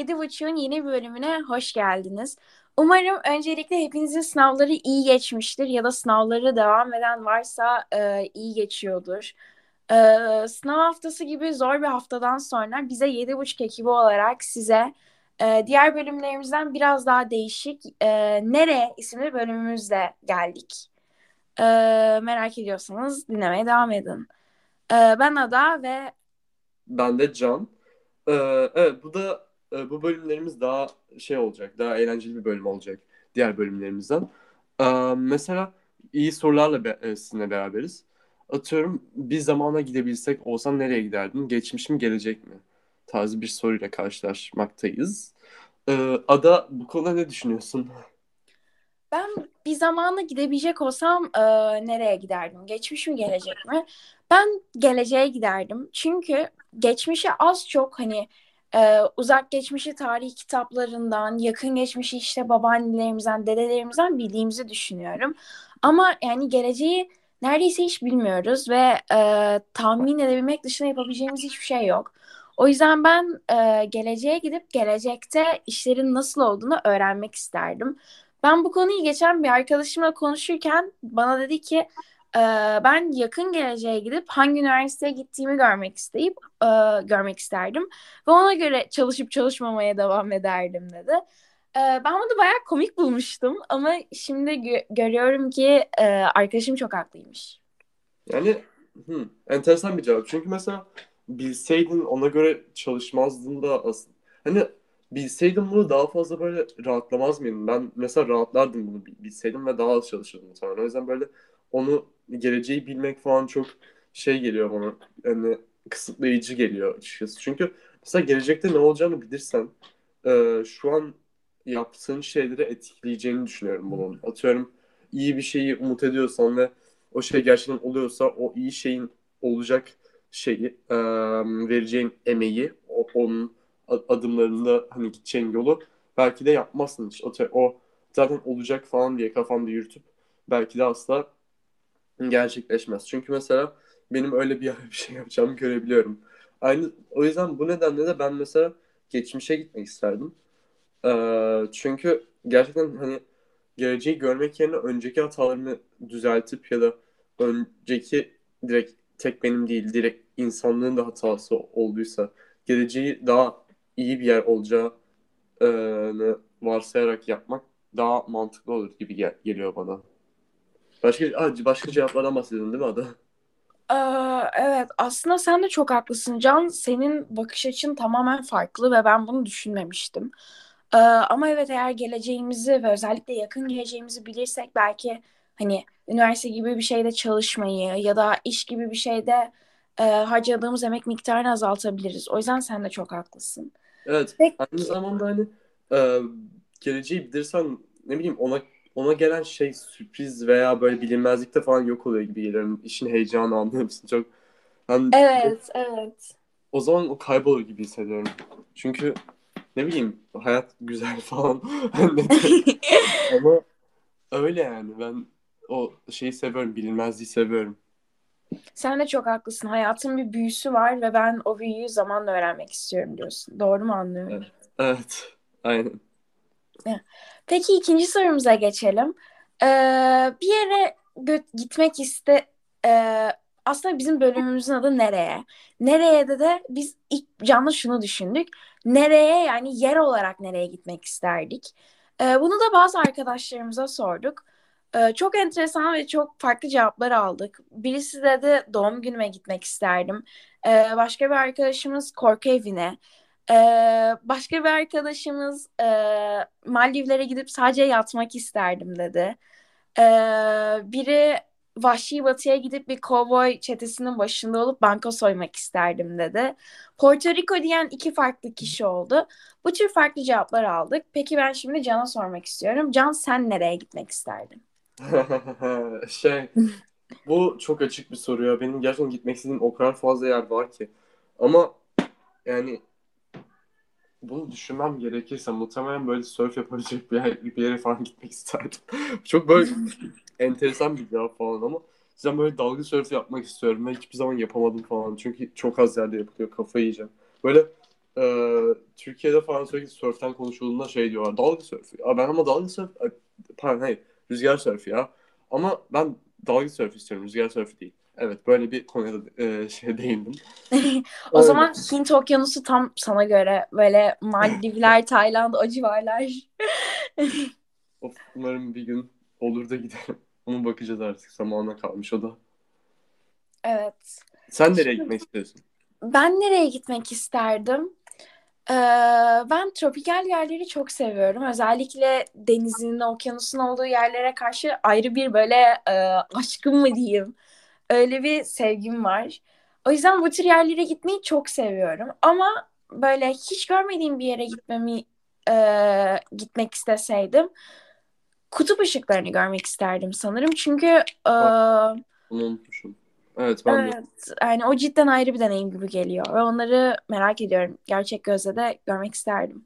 Yedi Buçuk'un yeni bir bölümüne hoş geldiniz. Umarım öncelikle hepinizin sınavları iyi geçmiştir ya da sınavları devam eden varsa e, iyi geçiyordur. E, sınav haftası gibi zor bir haftadan sonra bize Yedi Buçuk ekibi olarak size e, diğer bölümlerimizden biraz daha değişik e, Nereye isimli bölümümüzle geldik. E, merak ediyorsanız dinlemeye devam edin. E, ben Ada ve Ben de Can. Ee, evet bu da e, bu bölümlerimiz daha şey olacak. Daha eğlenceli bir bölüm olacak diğer bölümlerimizden. Ee, mesela iyi sorularla be, e, sizinle beraberiz. Atıyorum bir zamana gidebilsek olsan nereye giderdin? Geçmiş mi gelecek mi? Tarzı bir soruyla karşılaşmaktayız. Ee, Ada bu konuda ne düşünüyorsun? Ben bir zamana gidebilecek olsam e, nereye giderdim? Geçmiş mi gelecek mi? Ben geleceğe giderdim. Çünkü geçmişi az çok hani e, uzak geçmişi tarih kitaplarından, yakın geçmişi işte babaannelerimizden, dedelerimizden bildiğimizi düşünüyorum. Ama yani geleceği neredeyse hiç bilmiyoruz ve e, tahmin edebilmek dışında yapabileceğimiz hiçbir şey yok. O yüzden ben e, geleceğe gidip gelecekte işlerin nasıl olduğunu öğrenmek isterdim. Ben bu konuyu geçen bir arkadaşımla konuşurken bana dedi ki ben yakın geleceğe gidip hangi üniversiteye gittiğimi görmek isteyip e, görmek isterdim ve ona göre çalışıp çalışmamaya devam ederdim dedi. E, ben bunu bayağı komik bulmuştum ama şimdi gö- görüyorum ki e, arkadaşım çok haklıymış. Yani hı, enteresan bir cevap. Çünkü mesela bilseydin ona göre çalışmazdın da aslında. Hani bilseydim bunu daha fazla böyle rahatlamaz mıydım? Ben mesela rahatlardım bunu bilseydim ve daha az çalışırdım sonra. O yüzden böyle onu geleceği bilmek falan çok şey geliyor bana. Yani kısıtlayıcı geliyor açıkçası. Çünkü mesela gelecekte ne olacağını bilirsen e, şu an yaptığın şeyleri etkileyeceğini düşünüyorum bunun. Atıyorum iyi bir şeyi umut ediyorsan ve o şey gerçekten oluyorsa o iyi şeyin olacak şeyi e, vereceğin emeği o, onun adımlarında hani gideceğin yolu belki de yapmazsın. O, o zaten olacak falan diye kafanda yürütüp belki de asla gerçekleşmez. Çünkü mesela benim öyle bir bir şey yapacağımı görebiliyorum. Aynı o yüzden bu nedenle de ben mesela geçmişe gitmek isterdim. Ee, çünkü gerçekten hani geleceği görmek yerine önceki hatalarımı düzeltip ya da önceki direkt tek benim değil direkt insanlığın da hatası olduysa geleceği daha iyi bir yer olacağını varsayarak yapmak daha mantıklı olur gibi gel- geliyor bana. Başka başka cevaplardan bahsedin değil mi Ada? Ee, evet aslında sen de çok haklısın Can. Senin bakış açın tamamen farklı ve ben bunu düşünmemiştim. Ee, ama evet eğer geleceğimizi ve özellikle yakın geleceğimizi bilirsek belki hani üniversite gibi bir şeyde çalışmayı ya da iş gibi bir şeyde e, harcadığımız emek miktarını azaltabiliriz. O yüzden sen de çok haklısın. Evet. Peki. Aynı zamanda hani e, geleceği bilirsen ne bileyim ona ona gelen şey sürpriz veya böyle bilinmezlikte falan yok oluyor gibi geliyor. İşin heyecanı anlıyor musun? Çok hani, Evet, evet. O zaman o kaybolur gibi hissediyorum. Çünkü ne bileyim hayat güzel falan. Ama öyle yani ben o şeyi seviyorum, bilinmezliği seviyorum. Sen de çok haklısın. Hayatın bir büyüsü var ve ben o büyüyü zamanla öğrenmek istiyorum diyorsun. Doğru mu anlıyorum? Evet, evet. aynen. Peki ikinci sorumuza geçelim. Ee, bir yere gitmek iste... Ee, aslında bizim bölümümüzün adı Nereye? Nereye de de biz ilk canlı şunu düşündük. Nereye yani yer olarak nereye gitmek isterdik? Ee, bunu da bazı arkadaşlarımıza sorduk. Ee, çok enteresan ve çok farklı cevaplar aldık. Birisi dedi doğum günüme gitmek isterdim. Ee, başka bir arkadaşımız korku evine. Ee, başka bir arkadaşımız e, Maldivlere gidip sadece yatmak isterdim dedi. Ee, biri Vahşi Batı'ya gidip bir kovboy çetesinin başında olup banka soymak isterdim dedi. Porto Rico diyen iki farklı kişi oldu. Bu tür farklı cevaplar aldık. Peki ben şimdi Can'a sormak istiyorum. Can sen nereye gitmek isterdin? şey bu çok açık bir soru ya. Benim gerçekten gitmek istediğim o kadar fazla yer var ki. Ama yani bunu düşünmem gerekirse muhtemelen böyle surf yapabilecek bir, yer, bir yere falan gitmek isterdim. çok böyle enteresan bir cevap falan ama sizden böyle dalga surf yapmak istiyorum ve hiçbir zaman yapamadım falan. Çünkü çok az yerde yapılıyor. Kafayı yiyeceğim. Böyle e, Türkiye'de falan sürekli sörften konuşulduğunda şey diyorlar. Dalga sörfü. Ya ben ama dalga. Ay, Pardon hayır. Rüzgar sörfü ya. Ama ben dalga sörfü istiyorum. Rüzgar sörfü değil. Evet böyle bir konuya da e, şey değindim. O Öyle. zaman Hint Okyanusu tam sana göre böyle Maldivler, Tayland o civarlar. Of, umarım bir gün olur da giderim. Ona bakacağız artık. Zamanla kalmış o da. Evet. Sen nereye gitmek istiyorsun? Ben nereye gitmek isterdim? Ee, ben tropikal yerleri çok seviyorum. Özellikle denizin, okyanusun olduğu yerlere karşı ayrı bir böyle e, aşkım mı diyeyim. Öyle bir sevgim var. O yüzden bu tür yerlere gitmeyi çok seviyorum. Ama böyle hiç görmediğim bir yere gitmemi e, gitmek isteseydim kutup ışıklarını görmek isterdim sanırım. Çünkü e, Onu unutmuşum. Evet ben de. Evet, yani o cidden ayrı bir deneyim gibi geliyor ve onları merak ediyorum. Gerçek gözle de görmek isterdim.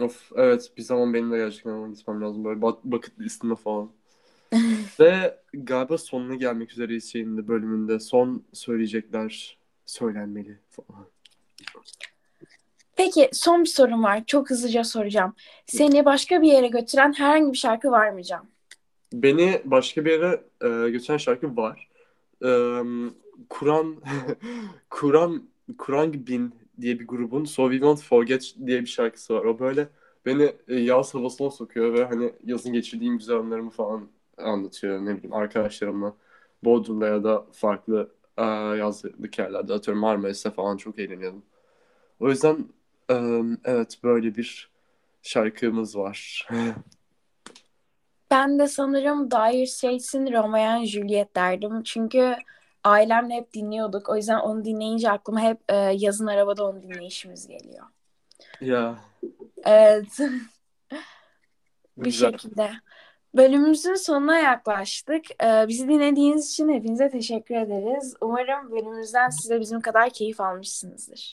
Of evet bir zaman benim de gerçekten gitmem lazım. Böyle bak bucket listimde falan. Ve galiba sonuna gelmek üzereyiz şeyin de bölümünde. Son söyleyecekler söylenmeli falan. Peki son bir sorum var. Çok hızlıca soracağım. Seni başka bir yere götüren herhangi bir şarkı var mı Can? Beni başka bir yere e, götüren şarkı var. E, Kur'an Kur'an Kur'an Bin diye bir grubun So We Won't Forget diye bir şarkısı var. O böyle beni e, yaz havasına sokuyor ve hani yazın geçirdiğim güzel anılarımı falan anlatıyor. Ne bileyim arkadaşlarımla Bodrum'da ya da farklı e, yazlık yerlerde atıyorum Marmaris'te falan çok eğleniyordum. O yüzden e, evet böyle bir şarkımız var. Ben de sanırım Dire Straits'in Romeo and Juliet derdim. Çünkü ailemle hep dinliyorduk. O yüzden onu dinleyince aklıma hep e, yazın arabada onu dinleyişimiz geliyor. Ya Evet. Bu güzel. şekilde. Bölümümüzün sonuna yaklaştık. Ee, bizi dinlediğiniz için hepinize teşekkür ederiz. Umarım bölümümüzden size bizim kadar keyif almışsınızdır.